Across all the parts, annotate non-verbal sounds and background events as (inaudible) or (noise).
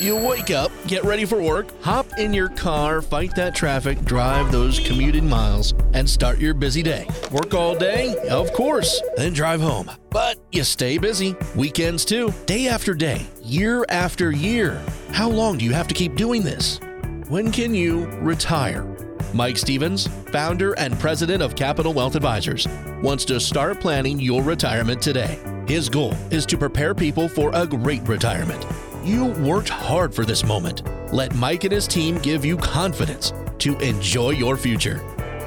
You wake up, get ready for work, hop in your car, fight that traffic, drive those commuted miles, and start your busy day. Work all day? Of course. Then drive home. But you stay busy. Weekends too. Day after day, year after year. How long do you have to keep doing this? When can you retire? Mike Stevens, founder and president of Capital Wealth Advisors, wants to start planning your retirement today. His goal is to prepare people for a great retirement. You worked hard for this moment. Let Mike and his team give you confidence to enjoy your future.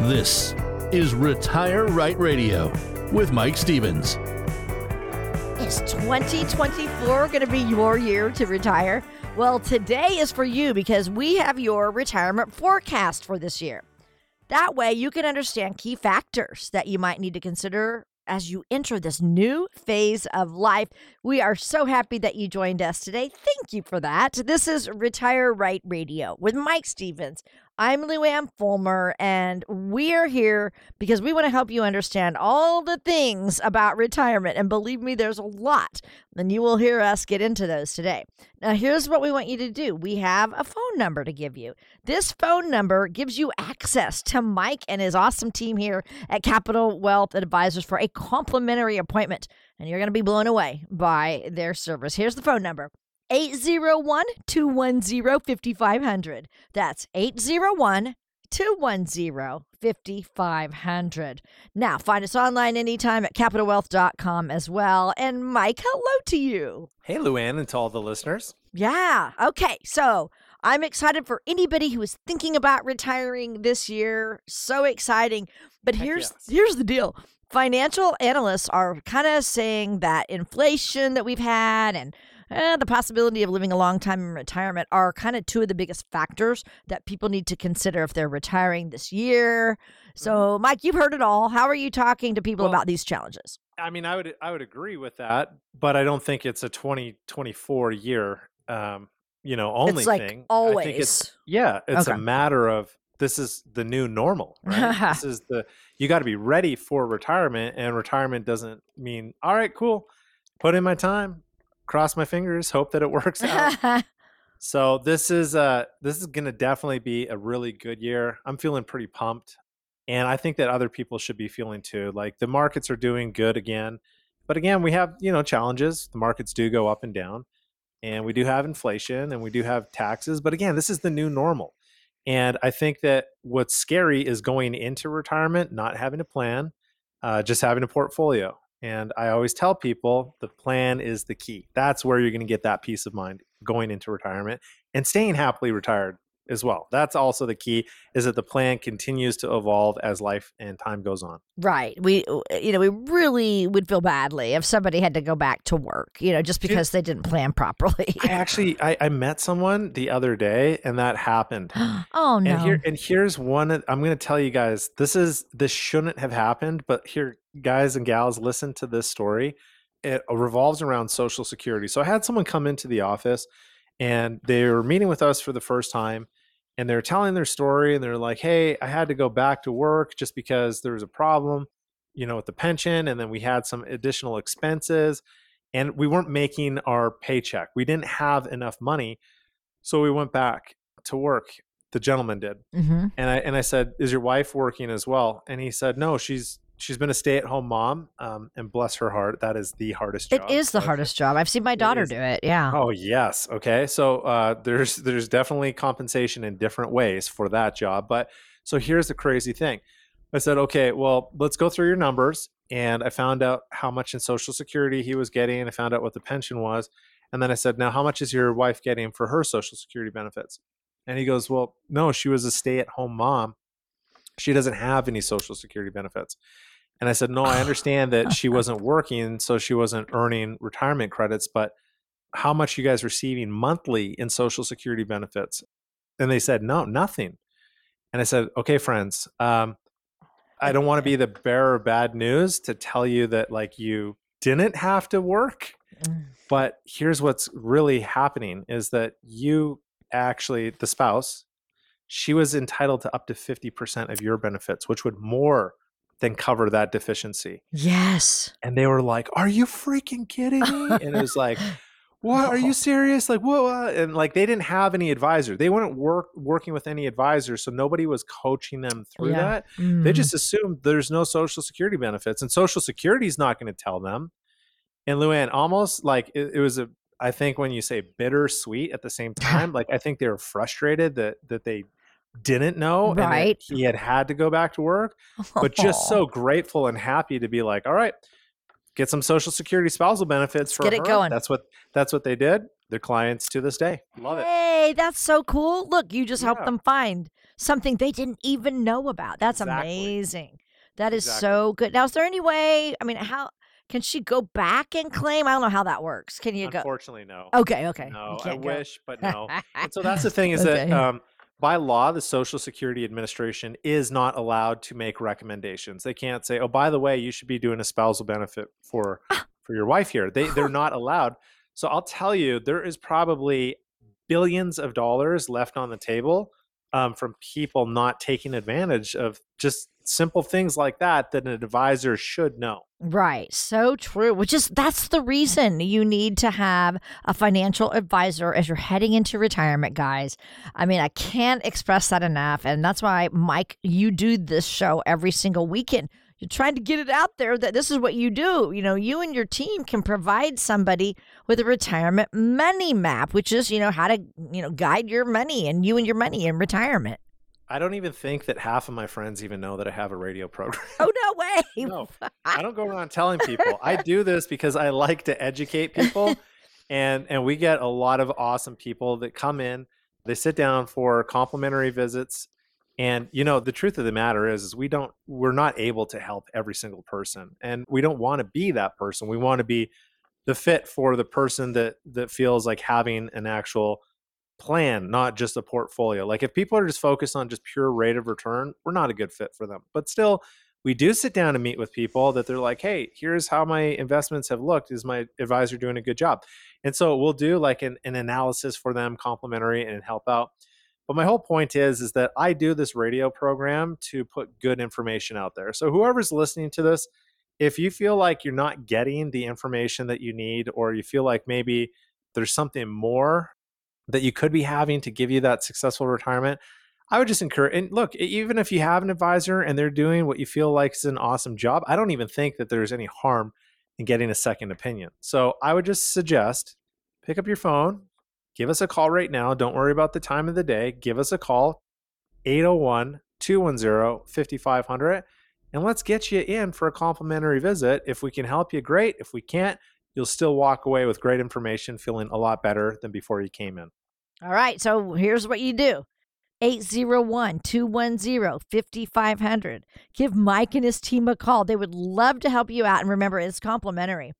This is Retire Right Radio with Mike Stevens. Is 2024 going to be your year to retire? Well, today is for you because we have your retirement forecast for this year. That way, you can understand key factors that you might need to consider as you enter this new phase of life. We are so happy that you joined us today. Thank you for that. This is Retire Right Radio with Mike Stevens. I'm Luann Fulmer, and we are here because we want to help you understand all the things about retirement. And believe me, there's a lot. And you will hear us get into those today. Now, here's what we want you to do we have a phone number to give you. This phone number gives you access to Mike and his awesome team here at Capital Wealth Advisors for a complimentary appointment. And you're going to be blown away by their service. Here's the phone number 801 210 5500. That's 801 210 5500. Now, find us online anytime at capitalwealth.com as well. And Mike, hello to you. Hey, Luann, and to all the listeners. Yeah. Okay. So I'm excited for anybody who is thinking about retiring this year. So exciting. But Heck here's yes. here's the deal. Financial analysts are kind of saying that inflation that we've had and eh, the possibility of living a long time in retirement are kind of two of the biggest factors that people need to consider if they're retiring this year. So, Mike, you've heard it all. How are you talking to people Mm-hmm. Well, about these challenges? I mean, I would I would agree with that, but I don't think it's a 2024 year, um, you know, only it's like thing. always. I think it's yeah, it's Okay. a matter of this is the new normal, right? (laughs) this is the you got to be ready for retirement, and retirement doesn't mean all right, cool, put in my time, cross my fingers, hope that it works (laughs) out. So this is uh this is gonna definitely be a really good year. I'm feeling pretty pumped. And I think that other people should be feeling too. Like the markets are doing good again. But again, we have, you know, challenges. The markets do go up and down. And we do have inflation and we do have taxes. But again, this is the new normal. And I think that what's scary is going into retirement, not having a plan, uh, just having a portfolio. And I always tell people the plan is the key. That's where you're going to get that peace of mind going into retirement and staying happily retired as well. That's also the key is that the plan continues to evolve as life and time goes on. Right. We, uh, you know, we really would feel badly if somebody had to go back to work, you know, just because they didn't plan properly. I actually I, I met someone the other day and that happened. (gasps) oh, no. And here and here's one I'm going to tell you guys this is this shouldn't have happened, but here guys and gals listen to this story. It revolves around social security. So I had someone come into the office and they were meeting with us for the first time and they're telling their story and they're like, "Hey, I had to go back to work just because there was a problem, you know, with the pension and then we had some additional expenses and we weren't making our paycheck. We didn't have enough money. So we went back to work. The gentleman did. hmm And I and I said, "Is your wife working as well?" And he said, "No, she's she's been a stay-at-home mom. Um, and bless her heart, that is the hardest It job. is the hardest job. I've seen my daughter is. do it. Yeah. Oh yes, okay. So uh, there's there's definitely compensation in different ways for that job. But so here's the crazy thing. I said, okay, well, let's go through your numbers, and I found out how much in Social Security he was getting. I found out what the pension was, and then I said, now how much is your wife getting for her Social Security benefits? And he goes, well, no, she was a stay-at-home mom. She doesn't have any Social Security benefits. And I said, no, I (laughs) understand that she wasn't working, so she wasn't earning retirement credits, but how much you guys receiving monthly in social security benefits and they said no nothing and i said okay friends um, i don't want to be the bearer of bad news to tell you that like you didn't have to work Mm. but here's what's really happening is that you actually the spouse she was entitled to up to 50% of your benefits which would more than cover that deficiency. Yes. and they were like are you freaking kidding me? And it was like (laughs) what? Are you serious? Like what? and like they didn't have any advisor. They weren't work working with any advisors so nobody was coaching them through Yeah. that. They mm-hmm. just assumed there's no social security benefits and social security is not going to tell them. And luann almost like it, it was a i think when you say bittersweet at the same (laughs) time like i think they were frustrated that that they didn't know and Right. he had had to go back to work but just (laughs) so grateful and happy to be like all right get some social security spousal benefits for get it her. going. that's what that's what they did their clients to this day love it Hey, that's so cool. Look, you just helped them find something they didn't even know about. That's Exactly. amazing. That is Exactly. so good. Now, is there any way? I mean, how can she go back and claim? I don't know how that works. Can you go? unfortunately no Okay, okay. no i go. wish but no and so that's the (laughs) thing is that um, by law the social security administration is not allowed to make recommendations they can't say oh by the way you should be doing a spousal benefit for for your wife here they they're not (laughs) allowed so i'll tell you there is probably billions of dollars left on the table um, from people not taking advantage of just simple things like that that an advisor should know Right. So true. Which is that's the reason you need to have a financial advisor as you're heading into retirement, guys. I mean, I can't express that enough. And that's why, Mike, you do this show every single weekend. You're trying to get it out there that this is what you do. You know, you and your team can provide somebody with a retirement money map, which is, you know, how to, you know, guide your money and you and your money in retirement. i don't even think that half of my friends even know that i have a radio program (laughs) Oh, no way. (laughs) No, (laughs) I don't go around telling people. I do this because I like to educate people, and and we get a lot of awesome people that come in. They sit down for complimentary visits, and you know the truth of the matter is, is we don't we're not able to help every single person, and we don't want to be that person. We want to be the fit for the person that that feels like having an actual plan, not just a portfolio. Like if people are just focused on just pure rate of return, we're not a good fit for them. But still, we do sit down and meet with people that they're like, hey, here's how my investments have looked. Is my advisor doing a good job? And so we'll do like an, an analysis for them, complimentary, and help out. But my whole point is, is that I do this radio program to put good information out there. So whoever's listening to this, if you feel like you're not getting the information that you need, or you feel like maybe there's something more that you could be having to give you that successful retirement, I would just encourage. And look, even if you have an advisor and they're doing what you feel like is an awesome job, I don't even think that there's any harm in getting a second opinion. So I would just suggest pick up your phone, give us a call right now. Don't worry about the time of the day. Give us a call, 801 210 5500, and let's get you in for a complimentary visit. If we can help you, great. If we can't, you'll still walk away with great information, feeling a lot better than before you came in. All right. So here's what you do 801 210 5500. Give Mike and his team a call. They would love to help you out. And remember, it's complimentary.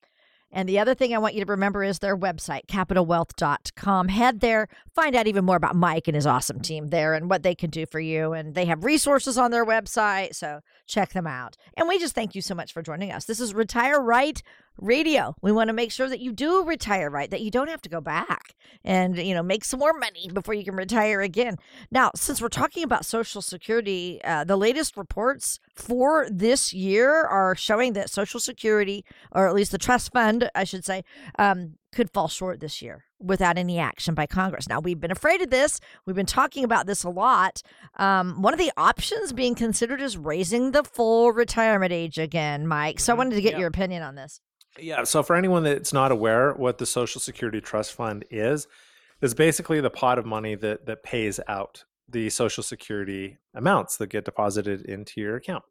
And the other thing I want you to remember is their website, capitalwealth.com. Head there, find out even more about Mike and his awesome team there and what they can do for you. And they have resources on their website, so check them out. And we just thank you so much for joining us. This is Retire Right Radio. We want to make sure that you do retire right, that you don't have to go back and, you know, make some more money before you can retire again. Now, since we're talking about Social Security, uh, the latest reports for this year are showing that Social Security, or at least the trust fund, I should say, um, could fall short this year without any action by Congress. Now, we've been afraid of this. We've been talking about this a lot. Um, one of the options being considered is raising the full retirement age again, Mike. So I Mhm. wanted to get your opinion on this. Yeah. So for anyone that's not aware, what the Social Security Trust Fund is, is basically the pot of money that that pays out the Social Security amounts that get deposited into your account.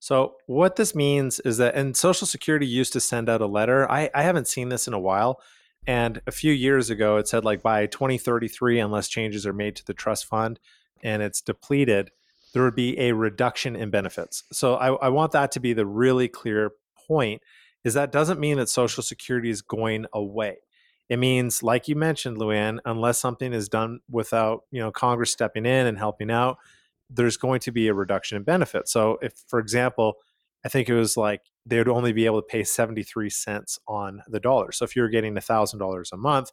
So what this means is that, and Social Security used to send out a letter. I, I haven't seen this in a while. And a few years ago, it said like by 2033, unless changes are made to the trust fund and it's depleted, there would be a reduction in benefits. So I, I want that to be the really clear point is that doesn't mean that Social Security is going away. It means, like you mentioned, Luann, unless something is done without you know Congress stepping in and helping out, there's going to be a reduction in benefits. So, if, for example, I think it was like they would only be able to pay 73 cents on the dollar. So, if you're getting $1,000 a month,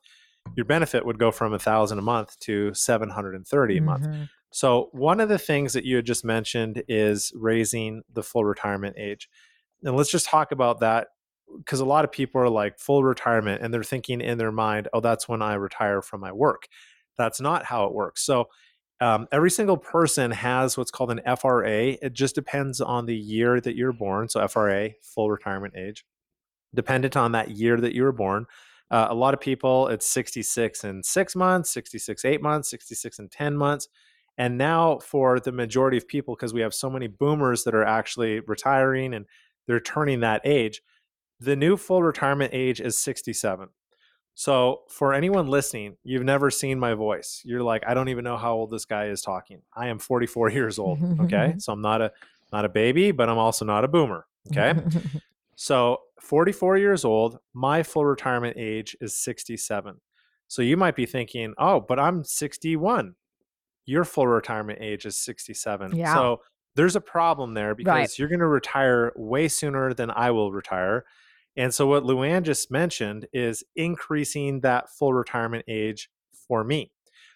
your benefit would go from 1000 a month to 730 a month. Mhm. So, one of the things that you had just mentioned is raising the full retirement age. And let's just talk about that because a lot of people are like full retirement and they're thinking in their mind, oh, that's when I retire from my work. That's not how it works. So um, every single person has what's called an FRA. It just depends on the year that you're born. So FRA, full retirement age, dependent on that year that you were born. Uh, a lot of people, it's 66 in six months, 66 eight months, 66 in 10 months. And now, for the majority of people, because we have so many boomers that are actually retiring and they're turning that age, the new full retirement age is 67. So, for anyone listening, you've never seen my voice. You're like, I don't even know how old this guy is talking. I am 44 years old. Okay. (laughs) so, I'm not a not a baby, but I'm also not a boomer. Okay. (laughs) so, 44 years old, my full retirement age is 67. So, you might be thinking, oh, but I'm 61 your full retirement age is 67. Yeah. So there's a problem there because Right. you're going to retire way sooner than I will retire. And so what Luann just mentioned is increasing that full retirement age for me.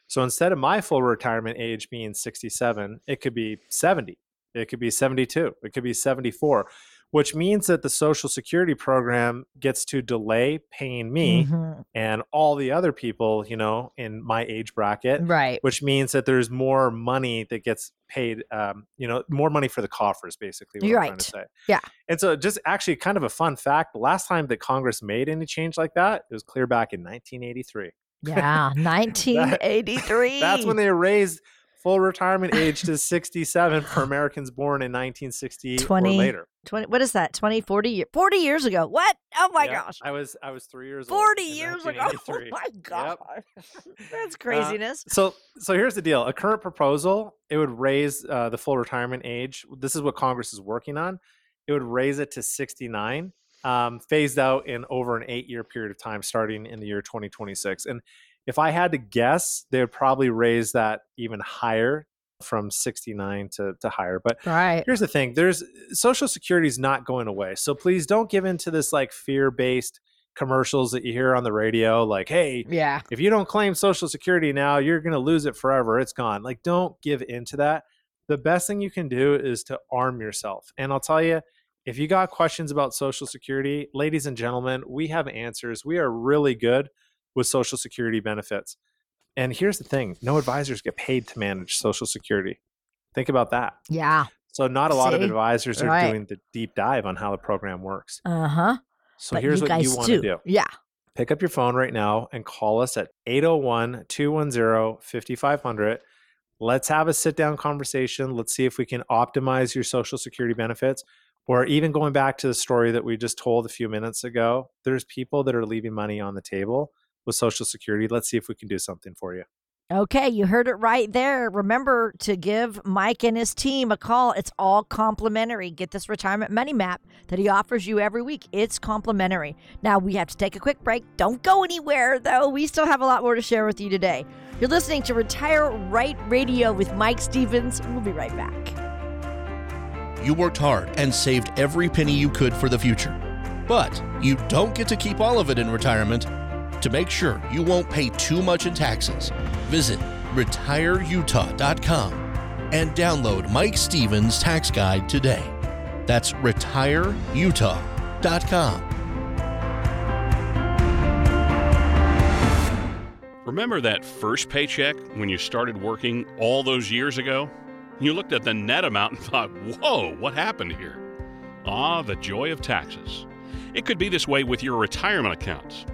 So instead of my full retirement age being 67, it could be 70. It could be 72. It could be 74, which means that the Social Security program gets to delay paying me Mhm. and all the other people, you know, in my age bracket Right. which means that there's more money that gets paid um, you know more money for the coffers basically what You're I'm trying right. to say Yeah. and so just actually kind of a fun fact the last time that congress made any change like that it was clear back in 1983 Yeah. (laughs) 1983. that's when they raised full retirement age to 67 for americans born in 1960 20 or later 20, what is that? 20, 40, year, 40 years ago. What? Oh my Yeah, gosh. i was i was three years old 40 years ago. (laughs) Oh my God. (laughs) That's (laughs) Uh, craziness. so so here's the deal. A current proposal, it would raise uh, the full retirement age. This is what Congress is working on. It would raise it to 69, um, phased out in over an eight year period of time, starting in the year 2026. And if I had to guess, they would probably raise that even higher from 69 to, to higher. But right. here's the thing there's social security is not going away so please don't give in to this like fear-based commercials that you hear on the radio like hey Yeah. if you don't claim social security now you're going to lose it forever it's gone like don't give into that the best thing you can do is to arm yourself and i'll tell you if you got questions about social security ladies and gentlemen we have answers we are really good with social security benefits and here's the thing no advisors get paid to manage social security think about that Yeah. so not a lot of advisors are doing the deep dive on how the program works. Uh huh. So but here's you what you want to do. Yeah. Pick up your phone right now and call us at 801-210-5500. Let's have a sit down conversation. Let's see if we can optimize your social security benefits or even going back to the story that we just told a few minutes ago. There's people that are leaving money on the table with social security. Let's see if we can do something for you. Okay, you heard it right there. Remember to give Mike and his team a call. It's all complimentary. Get this retirement money map that he offers you every week. It's complimentary. Now we have to take a quick break. Don't go anywhere, though. We still have a lot more to share with you today. You're listening to Retire Right Radio with Mike Stevens. We'll be right back. You worked hard and saved every penny you could for the future. But you don't get to keep all of it in retirement. To make sure you won't pay too much in taxes, visit retireutah.com and download Mike Stevens' tax guide today. That's retireutah.com. Remember that first paycheck when you started working all those years ago? You looked at the net amount and (laughs) thought, whoa, what happened here? Ah, the joy of taxes. It could be this way with your retirement accounts.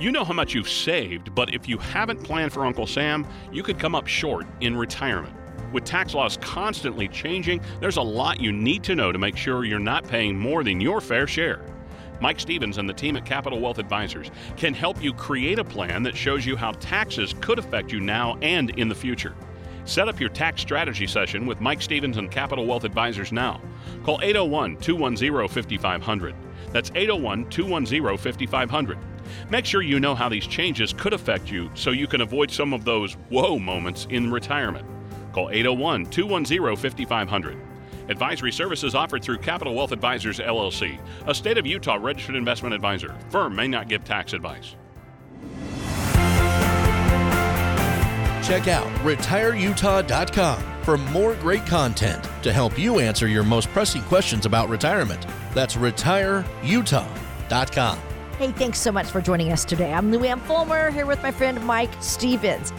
You know how much you've saved, but if you haven't planned for Uncle Sam, you could come up short in retirement. With tax laws constantly changing, there's a lot you need to know to make sure you're not paying more than your fair share. Mike Stevens and the team at Capital Wealth Advisors can help you create a plan that shows you how taxes could affect you now and in the future. Set up your tax strategy session with Mike Stevens and Capital Wealth Advisors now. Call 801 210 5500. That's 801 210 5500. Make sure you know how these changes could affect you so you can avoid some of those whoa moments in retirement. Call 801 210 5500. Advisory services offered through Capital Wealth Advisors LLC, a state of Utah registered investment advisor. Firm may not give tax advice. Check out retireutah.com for more great content to help you answer your most pressing questions about retirement. That's retireutah.com. Hey, thanks so much for joining us today. I'm Luann Fulmer here with my friend Mike Stevens.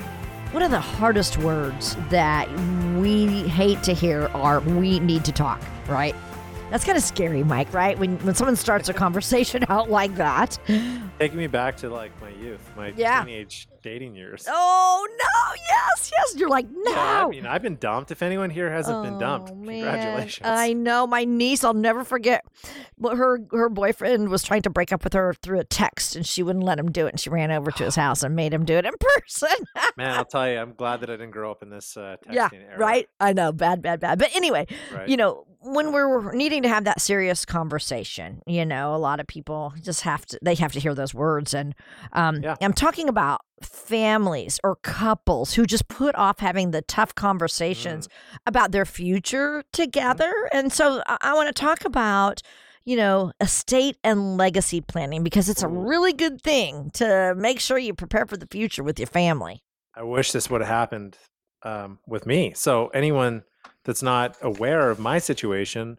One of the hardest words that we hate to hear are we need to talk, right? That's kind of scary, Mike, right? When when someone starts a conversation (laughs) out like that. Taking me back to like my youth, my Yeah. teenage dating years. Oh no, yes, yes. You're like, no. Yeah, I mean, I've been dumped. If anyone here hasn't been dumped, Oh, man. congratulations. I know my niece. I'll never forget. But her her boyfriend was trying to break up with her through a text, and she wouldn't let him do it. And she ran over to his house and made him do it in (laughs) person. Man, I'll tell you, I'm glad that I didn't grow up in this uh, texting yeah, era. right. I know, bad, bad, bad. But anyway, Right. you know, when we're needing to have that serious conversation, you know, a lot of people just have to. They have to hear those words, and um, Yeah. I'm talking about families or couples who just put off having the tough conversations Mm. about their future together. And so I, I want to talk about, you know, estate and legacy planning because it's a really good thing to make sure you prepare for the future with your family. I wish this would have happened um, with me. So anyone that's not aware of my situation,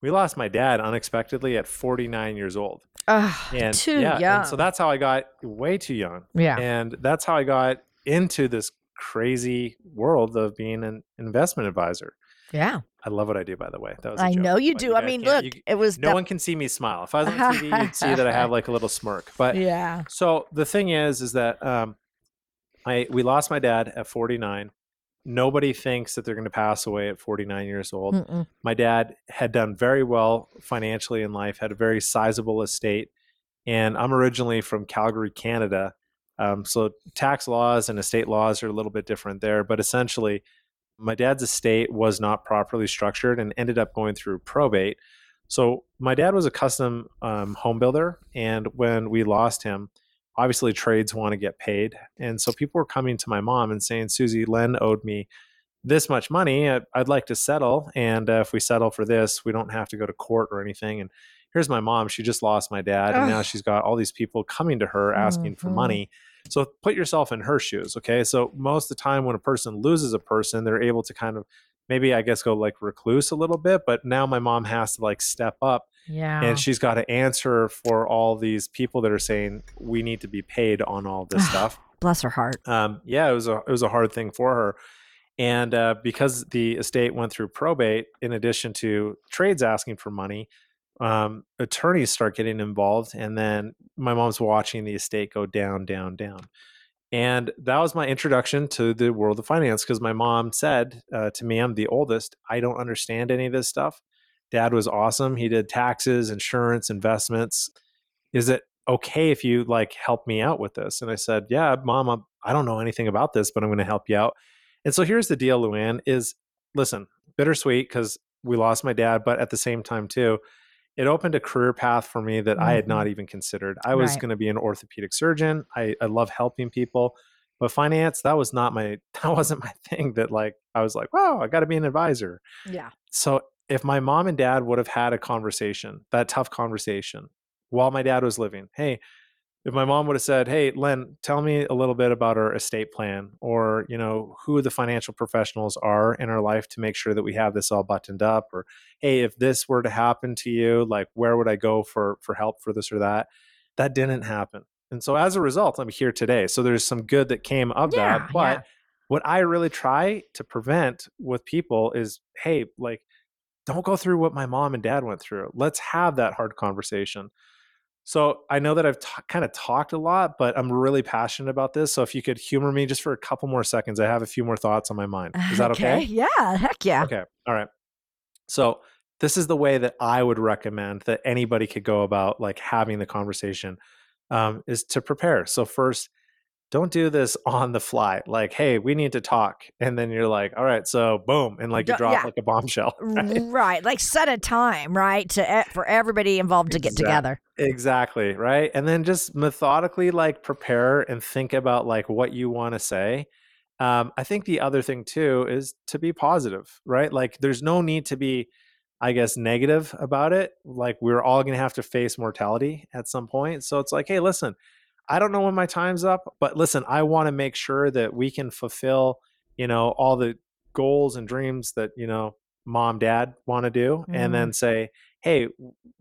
we lost my dad unexpectedly at 49 years old. Ugh, And too yeah, young. and so that's how I got way too young. yeah. And that's how I got into this crazy world of being an investment advisor. Yeah. I love what I do, by the way. That was I joke, know you do. I mean, look, you- it was no that- one can see me smile. If I was on TV, (laughs) you'd see that I have like a little smirk. But Yeah. so the thing is, is that um, I we lost my dad at 49. Nobody thinks that they're going to pass away at 49 years old. Mm-mm. My dad had done very well financially in life, had a very sizable estate, and I'm originally from Calgary, Canada. Um, so tax laws and estate laws are a little bit different there, but essentially, my dad's estate was not properly structured and ended up going through probate. So my dad was a custom um, home builder, and when we lost him, obviously trades want to get paid, and so people were coming to my mom and saying, "Susie, Len owed me this much money. I- I'd like to settle, and uh, if we settle for this, we don't have to go to court or anything." And here's my mom; she just lost my dad, and now she's got all these people coming to her asking for Mhm. money. So put yourself in her shoes, okay? So most of the time, when a person loses a person, they're able to kind of maybe I guess go like recluse a little bit, but now my mom has to like step up Yeah. and she's got to answer for all these people that are saying we need to be paid on all this (sighs) stuff. Bless her heart. Um, yeah, it was a it was a hard thing for her, and uh, because the estate went through probate, in addition to trades asking for money, um, attorneys start getting involved, and then my mom's watching the estate go down, down, down. And that was my introduction to the world of finance because my mom said uh, to me, I'm the oldest. I don't understand any of this stuff. Dad was awesome. He did taxes, insurance, investments. Is it okay if you like help me out with this? And I said, Yeah, mom, I'm, I don't know anything about this, but I'm going to help you out. And so here's the deal, Luann, is listen, bittersweet because we lost my dad, but at the same time, too, it opened a career path for me that I had not mm-hmm. even considered. I was Right. going to be an orthopedic surgeon. I, I love helping people, but finance, that was not my, (laughs) that wasn't my thing that like, I was like, wow, I got to be an advisor. Yeah. So if my mom and dad would have had a conversation, that tough conversation while my dad was living, hey, if my mom would have said, "Hey, Len, tell me a little bit about our estate plan or, you know, who the financial professionals are in our life to make sure that we have this all buttoned up or hey, if this were to happen to you, like where would I go for for help for this or that?" That didn't happen. And so as a result, I'm here today. So there's some good that came of Yeah, that, but yeah. what I really try to prevent with people is, hey, like don't go through what my mom and dad went through. Let's have that hard conversation. So I know that I've t- kind of talked a lot, but I'm really passionate about this. So if you could humor me just for a couple more seconds, I have a few more thoughts on my mind. Is that okay? Yeah. Heck yeah. Okay. All right. So this is the way that I would recommend that anybody could go about like having the conversation um, is to prepare. So first, don't do this (laughs) on the fly. Like, hey, we need to talk, and then you're like, all right, so boom, and like you drop yeah. like a bombshell. (laughs) right? Right. Like set a time, right, to for everybody involved to get Exact- together. Exactly, right? And then just methodically like prepare and think about like what you want to say. Um, I think the other thing too is to be positive, right? Like there's no need to be, I guess, negative about it. Like we're all going to have to face mortality at some point. So it's like, hey, listen, I don't know when my time's up, but listen, I want to make sure that we can fulfill, you know, all the goals and dreams that, you know, mom, dad want to do. And mm-hmm. then say, hey,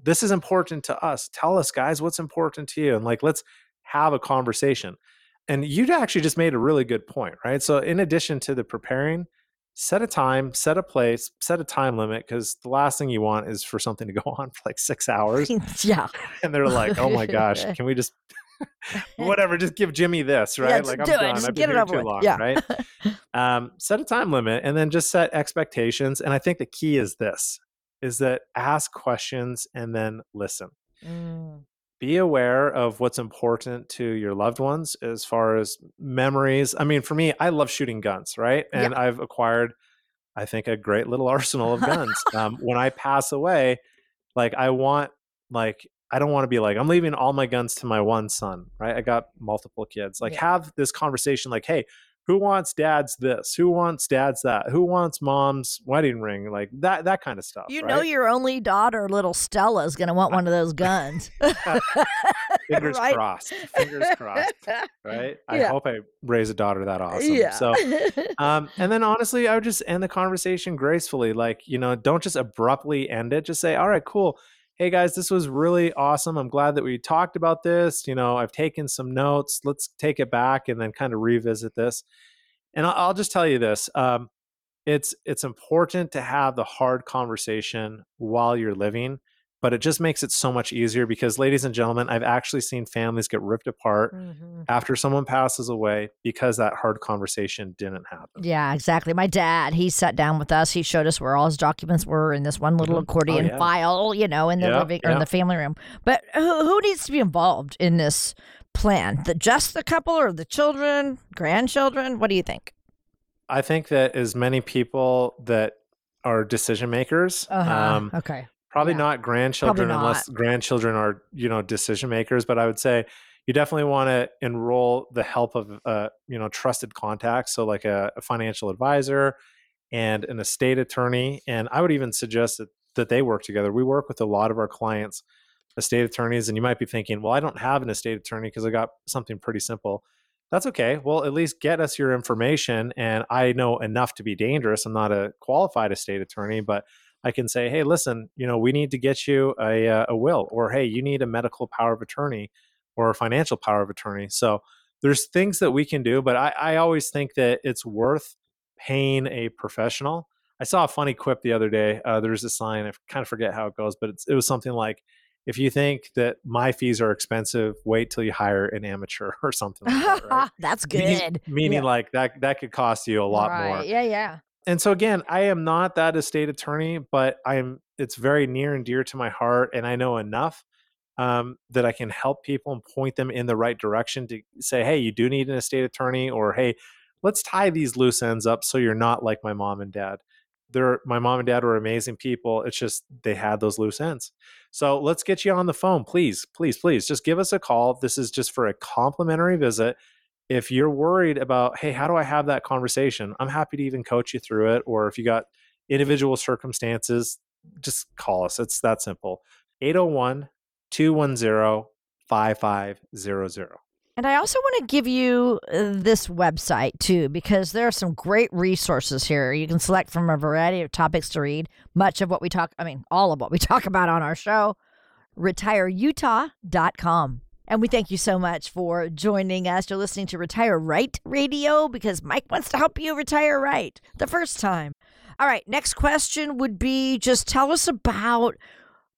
this is important to us. Tell us, guys, what's important to you, and like let's have a conversation. And you actually just made a really good point, right? So in addition to the preparing, set a time, set a place, set a time limit because the last thing you want is for something to go (laughs) on for like six hours. (laughs) yeah. And they're like, oh my gosh, (laughs) can we just (laughs) whatever, just give Jimmy this, right? Yeah, like just do it. Just I've get been it here over too with. long, Yeah. right? (laughs) um, set a time limit and then just set expectations. And I think the key is this is that ask questions and then listen. Mm. Be aware of what's important to your loved ones as far as memories. I mean, for me, I love shooting guns, right? Yeah. And I've acquired, I think, a great little (laughs) arsenal of guns. um, when I pass away, like I want, like, I don't want to be like, I'm leaving all my guns to my one son, right? I got multiple kids. Like, Yeah. have this conversation like, hey, who wants dad's this? Who wants dad's that? Who wants mom's wedding ring? Like that, that kind of stuff. You right? know, your only daughter, little Stella, is going to want (laughs) one of those guns. (laughs) fingers (laughs) right? crossed. Fingers crossed. Right. I Yeah. hope I raise a daughter that awesome. Yeah. So, um, and then honestly, I would just end the conversation gracefully. Like, you know, don't just abruptly end it. Just say, all right, cool. Hey guys, this was really awesome. I'm glad that we talked about this. You know, I've taken some notes. Let's take it back and then kind of revisit this. And I'll, just tell you this. Um, it's it's important to have the hard conversation while you're living but it just makes it so much easier because ladies and gentlemen i've actually seen families get ripped apart Mhm. after someone passes away because that hard conversation didn't happen Yeah, exactly. My dad, he sat down with us. He showed us where all his documents were in this one little Mhm. Oh, accordion yeah. file, you know, in the Yeah, living or in the family room. But who, who needs to be involved in this plan? The just the couple or the children, grandchildren? What do you think? i think that as many people that are decision makers um, okay. Probably Yeah. not grandchildren unless grandchildren are you know decision makers but i would say you definitely want to enroll the help of uh, you know trusted contacts so like a, a financial advisor and an estate attorney and i would even suggest that, that they work together. We work with a lot of our clients estate attorneys and you might be thinking well i don't have an estate attorney because i got something pretty simple. That's okay. Well at least get us your information and i know enough to be dangerous. I'm not a qualified estate attorney but I can say, hey, listen, you know, we need to get you a, uh, a will, or hey, you need a medical power of attorney or a financial power of attorney. So there's things that we can do, but I, I always think that it's worth paying a professional. I saw a funny quip the other day. Uh, there's a sign, I kind of forget how it goes, but it's, it was something like, if you think that my fees are expensive, wait till you hire an amateur (laughs) or something like that. Right? (laughs) That's Meaning- good. Meaning, Yeah. like that that could cost you a lot Right. more Yeah, yeah. And so again i am not that estate attorney but i'm it's very near and dear to my heart and i know enough um, that i can help people and point them in the right direction to say hey you do need an estate attorney or hey let's tie these loose ends up so you're not like my mom and dad. They're my mom and dad were amazing people it's just they had those loose ends. So let's get you on the phone please please please just give us a call this is just for a complimentary visit if you're worried about hey how do i have that conversation i'm happy to even coach you through it or if you got individual circumstances just call us it's that simple 801 210 5500 And I also want to give you uh, this website too, because there are some great resources here. You can select from a variety of topics to read. Much of what we talk, I mean, all of what we (laughs) talk about on our show, retireutah.com. And we thank you so much for joining us. You're listening to Retire Right Radio because Mike wants to help you retire right the first time. All right, next question would be just tell us about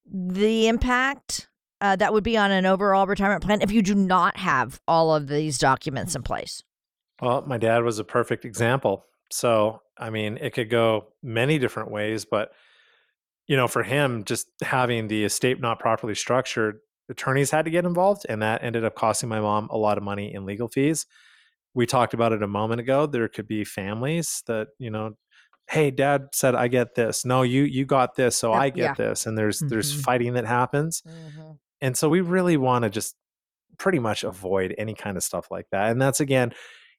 the impact uh, that would be on an overall retirement plan if you do not have all of these documents in place. Well, my dad was a perfect example. So, I mean, it could go many different ways, but you know, for him, just having the estate not properly structured, attorneys had to get involved, and that ended up costing my mom a lot of money in legal fees. We talked about it a moment ago. There could be families that, you know, hey, dad said I get this. No, you you got this, so I get yeah. this. And there's there's Mhm. fighting that happens and so we really want to just pretty much avoid any kind of stuff like that and that's again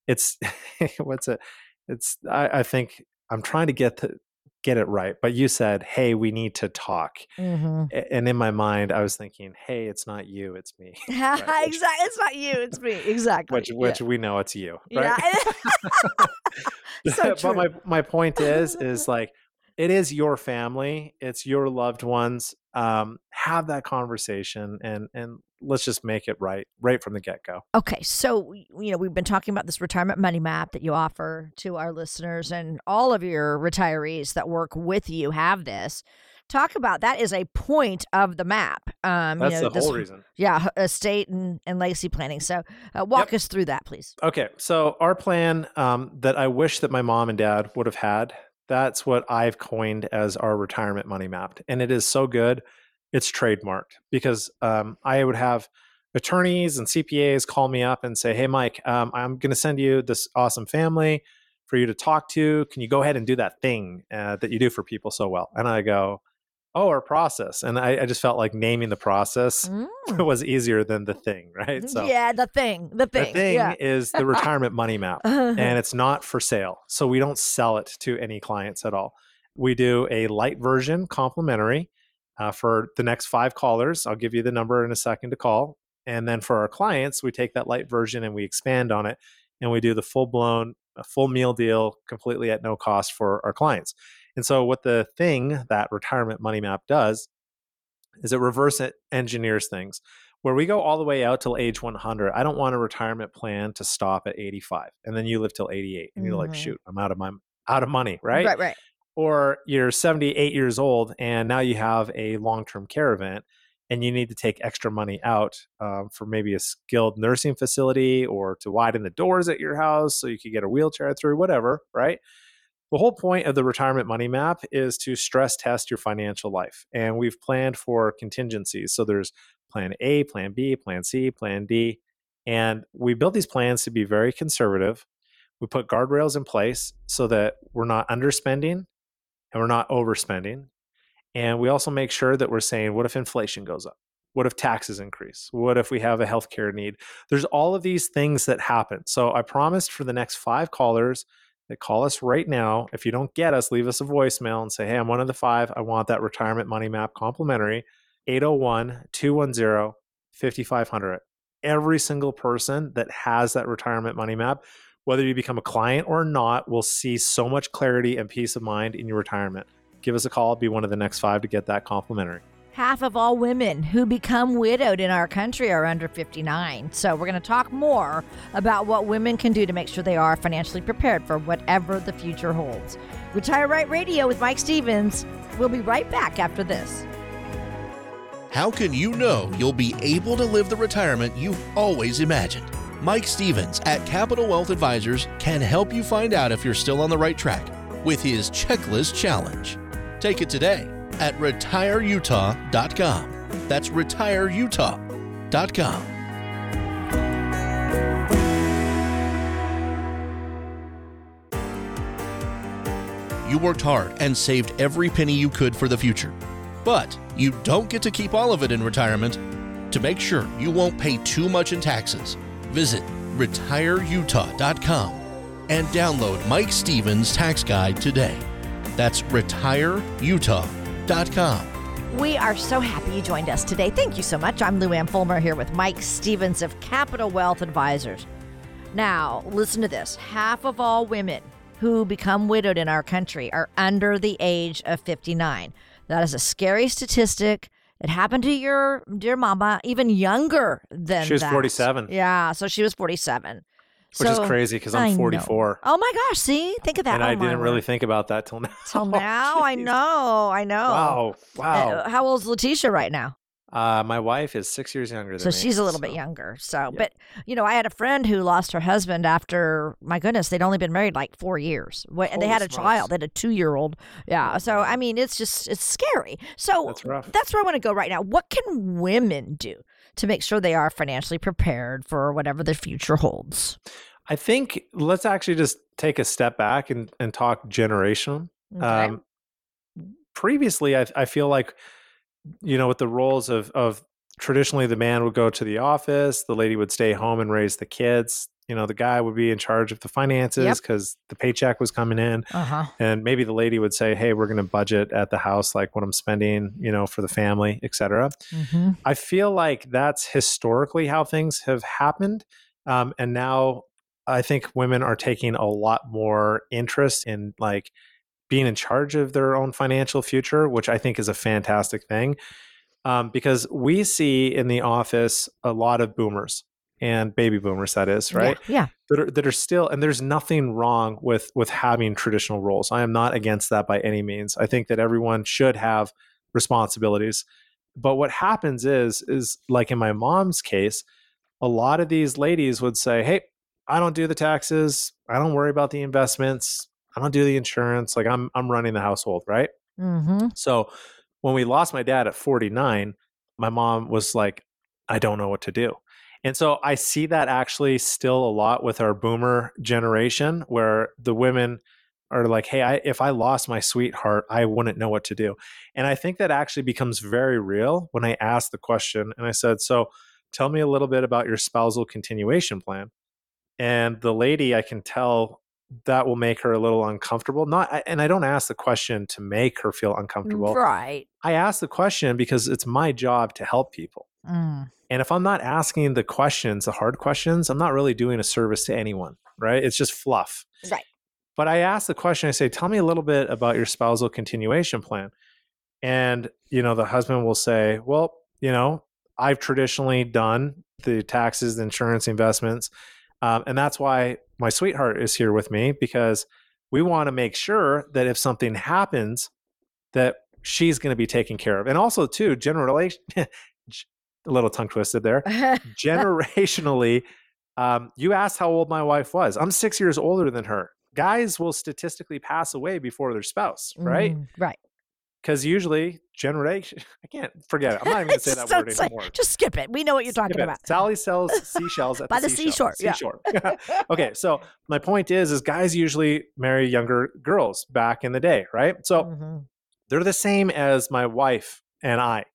it's (laughs) what's it it's I, I think i'm trying to get to get it right but you said hey we need to talk Mm-hmm. And in my mind i was thinking hey it's not you it's me (laughs) (laughs) exactly. It's not you. It's me. Exactly. which which we know it's you right yeah. (laughs) So but my my point is is like it is your family, it's your loved ones. Um, have that conversation and and let's just make it right right from the get-go. Okay, so you know, we've been talking about this retirement money map that you offer to our listeners and all of your retirees that work with you have this. Talk about that is a point of the map. Um, That's you know, the whole this- reason. Yeah, estate and, and legacy planning. So uh, walk Yep. us through that, please. Okay, so our plan um, that I wish that my mom and dad would have had. That's what I've coined as our retirement money map, and it is so good. It's trademarked because um, I would have attorneys and CPAs call me up and say, "Hey, Mike, um, I'm going to send you this awesome family for you to talk to. Can you go ahead and do that thing uh, that you do for people so well?" And I go, "Oh, our process," and I, I just felt like naming the process (laughs) Mm. was easier than the thing, right? So yeah, the thing, the thing. the thing yeah. is the (laughs) retirement money map and it's not for sale. So we don't sell it to any clients at all. We do a light version complimentary uh, for the next five callers. I'll give you the number in a second to call. And then for our clients, we take that light version and we expand on it and we do the full blown, full meal deal completely at no cost for our clients. And so, what the thing that retirement money map does is it reverse engineers things where we go all the way out till age 100 i don't want a retirement plan to stop at 85 and then you live till 88 and you're like Mhm. shoot i'm out of my out of money right, right, right. Or you're 78 years old and now you have a long-term care event and you need to take extra money out um, for maybe a skilled nursing facility or to widen the doors at your house so you could get a wheelchair through whatever right? The whole point of the retirement money map is to stress test your financial life and we've planned for contingencies. So there's plan a plan b plan c plan d and we built these plans to be very conservative. We put guardrails in place so that we're not underspending and we're not overspending. And we also make sure that we're saying, what if inflation goes up? What if taxes increase? What if we have a healthcare need? There's all of these things that happen. So I promised for the next five callers that call us right now. If you don't get us, leave us a voicemail and say, hey, I'm one of the five. I want that retirement money map complimentary. 801 210 5500. Every single person that has that retirement money map whether you become a client or not, will see so much clarity and peace of mind in your retirement. Give us a call, be one of the next five to get that complimentary. Half of all women who become widowed in our country are under 59. So, we're going to talk more about what women can do to make sure they are financially prepared for whatever the future holds. Retire Right Radio with Mike Stevens. We'll be right back after this. How can you know you'll be able to live the retirement you've always imagined? Mike Stevens at Capital Wealth Advisors can help you find out if you're still on the right track with his checklist challenge. Take it today at retireutah.com. That's retireutah.com. You worked hard and saved every penny you could for the future. But you don't get to keep all of it in retirement. To make sure you won't pay too much in taxes, visit retireutah.com and download Mike Stevens' tax guide today. That's retireutah.com. We are so happy you joined us today. Thank you so much. I'm Lou Ann Fulmer here with Mike Stevens of Capital Wealth Advisors. Now, listen to this half of all women who become widowed in our country are under the age of 59. That is a scary statistic. It happened to your dear mama, even younger than She was that. 47. Yeah, so she was 47. Which is crazy because I I'm know. 44. Oh my gosh, see? Think of that. And Oh I didn't really think about that till (laughs) now. Till now, (laughs) I know, I know. Wow. Wow. Uh, how old's Letitia right now? Uh, my wife is six years younger than So me. she's a little bit younger. So, yeah. but you know, I had a friend who lost her husband after my goodness, they'd only been married like four years, and they had a smokes. child. They had a two-year-old. Yeah. So, I mean, it's just it's scary. So That's rough. that's where I want to go right now. What can women do to make sure they are financially prepared for whatever the future holds? I think let's actually just take a step back and, and talk generational. Okay. Um, previously, I, I feel like, you know, with the roles of, of traditionally the man would go to the office, the lady would stay home and raise the kids. You know, the guy would be in charge of the finances Yep. because the paycheck was coming in. uh huh. And maybe the lady would say, Hey, we're going to budget at the house, like what I'm spending, you know, for the family, etc." Mm-hmm. I feel like that's historically how things have happened. Um, and now I think women are taking a lot more interest in like being in charge of their own financial future, which I think is a fantastic thing. Um, because we see in the office a lot of boomers and baby boomers, that is, right? Yeah. yeah. That are, that are still, and there's nothing wrong with with having traditional roles. I am not against that by any means. I think that everyone should have responsibilities. But what happens is, is like in my mom's case, a lot of these ladies would say, Hey, I don't do the taxes. I don't worry about the investments. I don't do the insurance. Like I'm, I'm running the household, right? Mm-hmm. So when we lost my dad at 49, my mom was like, I don't know what to do. And so I see that actually still a lot with our boomer generation where the women are like, hey, I, if I lost my sweetheart, I wouldn't know what to do. And I think that actually becomes very real when I asked the question and I said, so tell me a little bit about your spousal continuation plan. And the lady, I can tell that will make her a little uncomfortable. Not, and I don't ask the question to make her feel uncomfortable. Right. I ask the question because it's my job to help people. Mm. And if I'm not asking the questions, the hard questions, I'm not really doing a service to anyone, right? It's just fluff. Right. But I ask the question, I say, tell me a little bit about your spousal continuation plan. And, you know, the husband will say, well, you know, I've traditionally done the taxes, the insurance, investments. Um, and that's why my sweetheart is here with me because we want to make sure that if something happens, that she's going to be taken care of. And also, too, generally, (laughs) a little tongue twisted there. (laughs) Generationally, um, you asked how old my wife was. I'm six years older than her. Guys will statistically pass away before their spouse, right? Mm, right. Because usually, generation, (laughs) I can't forget it. I'm not even going (laughs) to say that word anymore. Just skip it. We know what you're talking it. about. Sally sells (laughs) seashells at By the, the seashore, yeah. Seashore. okay, so my point is, is guys usually marry younger girls back in the day, right? So Mhm. they're the same as my wife and I.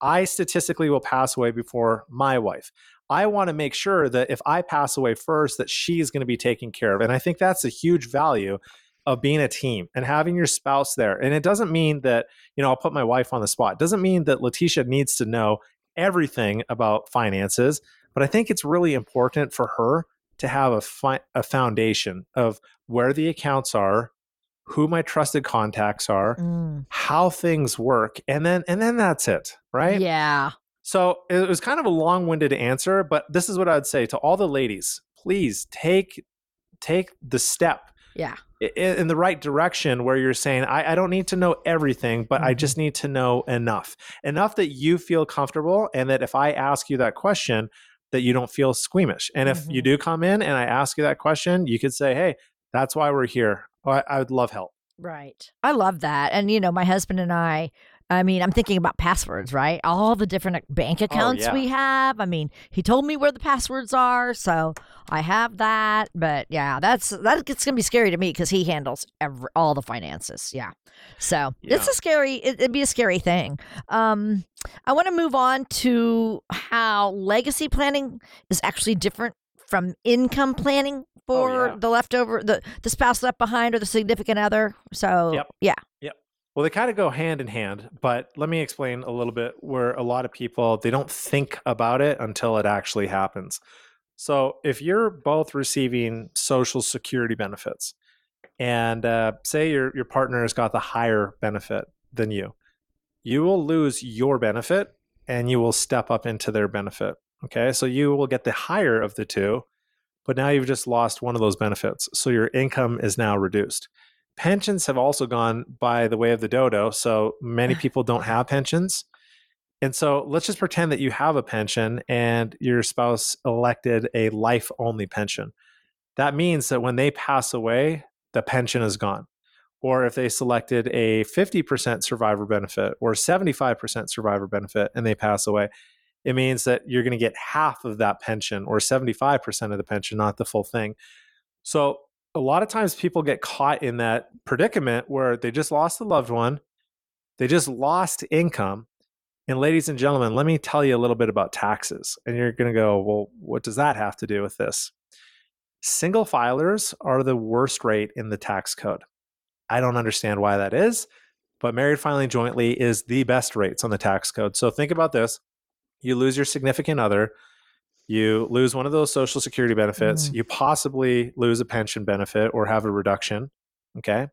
I statistically will pass away before my wife. I want to make sure that if I pass away first, that she's going to be taken care of. And I think that's a huge value of being a team and having your spouse there. And it doesn't mean that, you know, I'll put my wife on the spot. It doesn't mean that Letitia needs to know everything about finances, but I think it's really important for her to have a, fi- a foundation of where the accounts are, who my trusted contacts are, Mm. how things work, and then and then that's it, right? Yeah. So it was kind of a long-winded answer, but this is what I'd say to all the ladies: please take take the step Yeah. i- in the right direction where you're saying, I, I don't need to know everything, but I Mhm. just need to know enough. Enough that you feel comfortable and that if I ask you that question, that you don't feel squeamish. And if you Mhm. do come in and I ask you that question, you could say, Hey, that's why we're here. I, I would love help. Right. I love that. And, you know, my husband and I, I mean, I'm thinking about passwords, right? All the different bank accounts yeah. we have. I mean, he told me where the passwords are, so I have that. But yeah, that's that's going to be scary to me because he handles every, all the finances. Yeah. So it's a scary, it, it'd be a scary thing. Um, I want to move on to how legacy planning is actually different from income planning for yeah. the leftover, the, the spouse left behind or the significant other. So, Yep. yeah. Well, they kind of go hand in hand, but let me explain a little bit where a lot of people they don't think about it until it actually happens. So, if you're both receiving social security benefits, and uh, say your your partner has got the higher benefit than you, you will lose your benefit and you will step up into their benefit. Okay, so you will get the higher of the two, but now you've just lost one of those benefits, so your income is now reduced pensions have also gone by the way of the dodo. So many people don't have pensions. And so let's just pretend that you have a pension and your spouse elected a life only pension. That means that when they pass away, the pension is gone. Or if they selected a 50% survivor benefit or 75% survivor benefit and they pass away, it means that you're going to get half of that pension or 75% of the pension, not the full thing. So a lot of times people get caught in that predicament where they just lost a loved one, they just lost income. And ladies and gentlemen, let me tell you a little bit about taxes. And you're going to go, well, what does that have to do with this? Single filers are the worst rate in the tax code. I don't understand why that is, but married filing jointly is the best rates on the tax code. So think about this you lose your significant other, you lose one of those social security benefits, Mm. you possibly lose a pension benefit or have a reduction. Okay.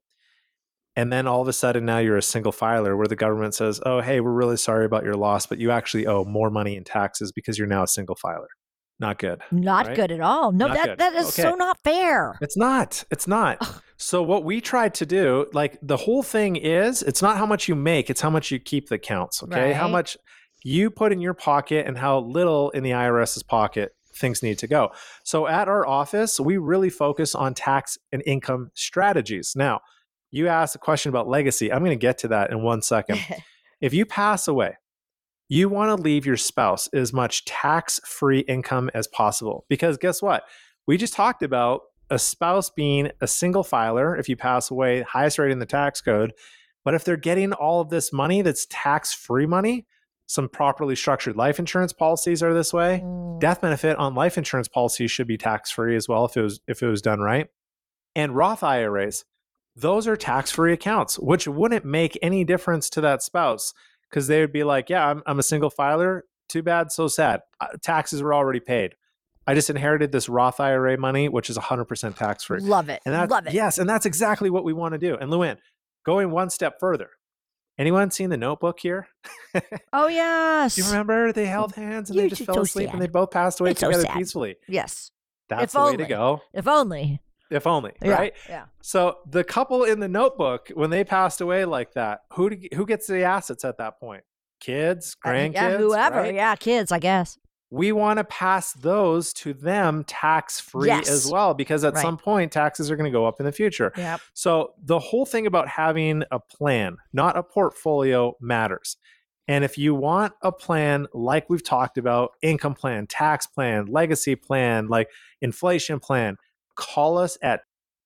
And then all of a sudden now you're a single filer where the government says, oh, hey, we're really sorry about your loss, but you actually owe more money in taxes because you're now a single filer. Not good. Not right? good at all. No, Not that good. that is so not fair. It's not. It's not. So what we tried to do, like the whole thing is, it's not how much you make, it's how much you keep that counts. Okay. How much you put in your pocket and how little in the IRS's pocket things need to go. So at our office, we really focus on tax and income strategies. Now, you asked a question about legacy. I'm going to get to that in one second. (laughs) if you pass away, you want to leave your spouse as much tax free income as possible. Because guess what? We just talked about a spouse being a single filer if you pass away, highest rate in the tax code. But if they're getting all of this money that's tax free money, some properly structured life insurance policies are this way. Mm. Death benefit on life insurance policies should be tax free as well if it was if it was done right. And Roth IRAs, those are tax free accounts, which wouldn't make any difference to that spouse because they would be like, yeah, I'm, I'm a single filer. Too bad, so sad. Uh, taxes were already paid. I just inherited this Roth IRA money, which is 100% tax free. Love it. And that's, Love it. Yes, and that's exactly what we want to do. And Luann, going one step further, anyone seen the notebook here? Oh yes. (laughs) Do you remember they held hands and You they just fell so asleep sad. and they both passed away It's together sad. peacefully? Yes. That's If the way to go. If only. If only, Yeah. right? Yeah. So the couple in the notebook, when they passed away like that, who do, who gets the assets at that point? Kids, Uh, grandkids, yeah, whoever. right? Yeah, kids, I guess. We want to pass those to them tax free Yes. as well because at Right. some point taxes are going to go up in the future. Yep. So the whole thing about having a plan, not a portfolio, matters. And if you want a plan like we've talked about, income plan, tax plan, legacy plan, like inflation plan, call us at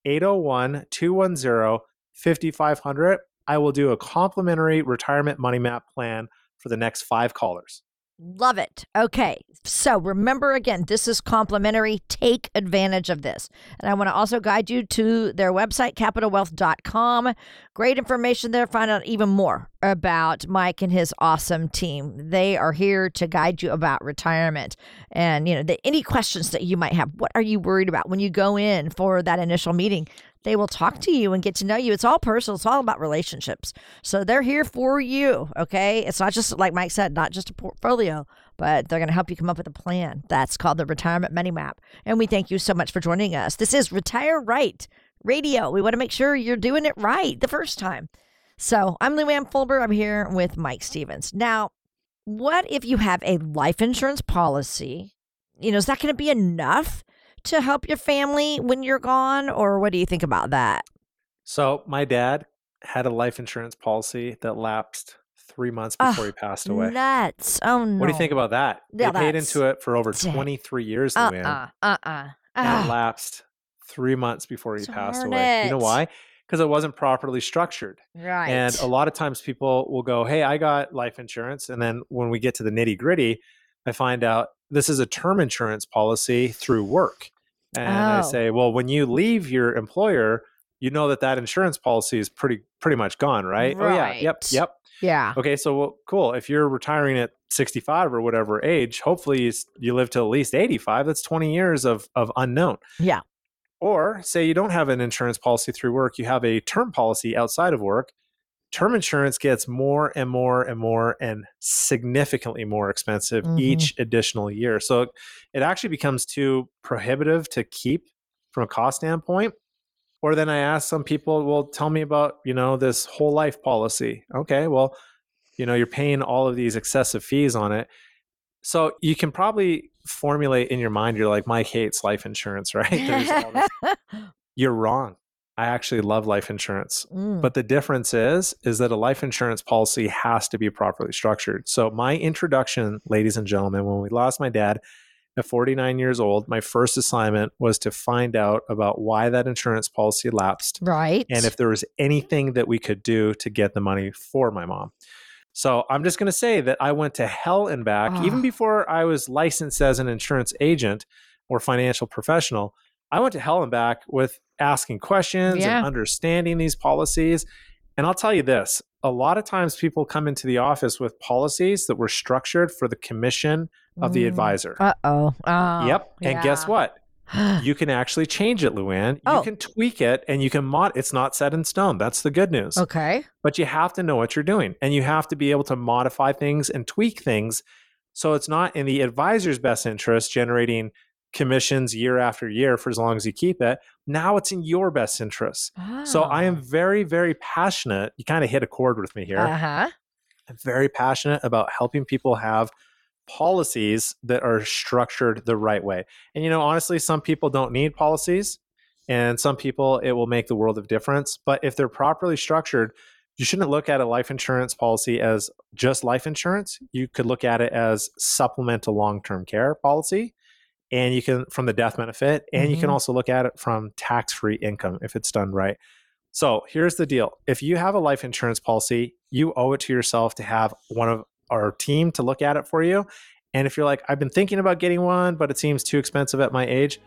801 210 5500. I will do a complimentary retirement money map plan for the next five callers. Love it. Okay. So remember again, this is complimentary. Take advantage of this. And I want to also guide you to their website, capitalwealth.com. Great information there. Find out even more about Mike and his awesome team. They are here to guide you about retirement. And, you know, the, any questions that you might have, what are you worried about when you go in for that initial meeting? They will talk to you and get to know you. It's all personal, it's all about relationships. So they're here for you. Okay. It's not just, like Mike said, not just a portfolio, but they're going to help you come up with a plan. That's called the Retirement Money Map. And we thank you so much for joining us. This is Retire Right Radio. We want to make sure you're doing it right the first time. So I'm Luann Fulmer. I'm here with Mike Stevens. Now, what if you have a life insurance policy? You know, is that going to be enough to help your family when you're gone? Or what do you think about that? So my dad had a life insurance policy that lapsed three months before Ugh, he passed away. Nuts. Oh, no. What do you think about that? Yeah, they paid into it for over 23 years, Uh Luann. uh. Uh uh. and it lapsed three months before he passed Darn away. You know why? Because it wasn't properly structured. Right. And a lot of times people will go, Hey, I got life insurance. And then when we get to the nitty gritty, I find out this is a term insurance policy through work. And I Oh. say, Well, when you leave your employer, you know that that insurance policy is pretty pretty much gone, right? Oh yeah, yep, yep. yeah. Okay, so well, cool. If you're retiring at 65 or whatever age, hopefully you, you live to at least 85. That's 20 years of of unknown. Yeah. Or say you don't have an insurance policy through work, you have a term policy outside of work. Term insurance gets more and more and more and significantly more expensive Mhm. each additional year. So it- actually becomes too prohibitive to keep from a cost standpoint. Or then I ask some people, well, tell me about, you know, this whole life policy. Okay, well, you know, you're paying all of these excessive fees on it. So you can probably formulate in your mind, you're like, Mike hates life insurance, (laughs) right? There's all this- (laughs) you're wrong. I actually love life insurance. Mm. But the difference is, is that a life insurance policy has to be properly structured. So my introduction, ladies and gentlemen, when we lost my dad at 49 years old, my first assignment was to find out about why that insurance policy lapsed right. and if there was anything that we could do to get the money for my mom. So I'm just going to say that I went to hell and back, even Ah. before I was licensed as an insurance agent or financial professional. I went to hell and back with asking questions Yeah. and understanding these policies. And I'll tell you this a lot of times people come into the office with policies that were structured for the commission of the Mm. advisor. Uh oh. Yep. And guess what? (gasps) you can actually change it, Luann. You Oh. can tweak it and you can mod it's not set in stone. That's the good news. okay. But you have to know what you're doing and you have to be able to modify things and tweak things so it's not in the advisor's best interest generating commissions year after year for as long as you keep it. Now it's in your best interest. So I am very, very passionate. You kind of hit a chord with me here. Uh huh. I'm very passionate about helping people have policies that are structured the right way. And you know, honestly, some people don't need policies, and some people it will make the world of difference. But if they're properly structured, you shouldn't look at a life insurance policy as just life insurance. You could look at it as supplemental long-term care policy. And you can from the death benefit, and you can Mhm. also look at it from tax-free income if it's done right. So here's the deal. If you have a life insurance policy, you owe it to yourself to have one of our team to look at it for you. And if you're like, I've been thinking about getting one, but it seems too expensive at my age,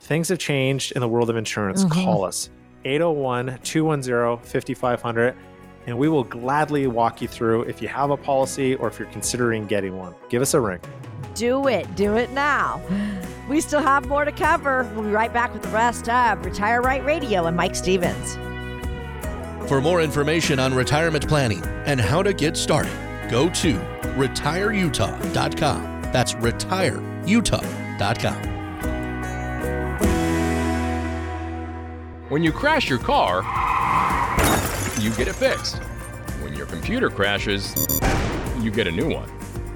things have changed in the world of insurance. Mhm. Call us 801 210 5500, and we will gladly walk you through if you have a policy or if you're considering getting one. Give us a ring. Do it. Do it now. We still have more to cover. We'll be right back with the rest of Retire Right Radio and Mike Stevens. For more information on retirement planning and how to get started, go to retireutah.com. That's retireutah.com. When you crash your car, you get it fixed. When your computer crashes, you get a new one.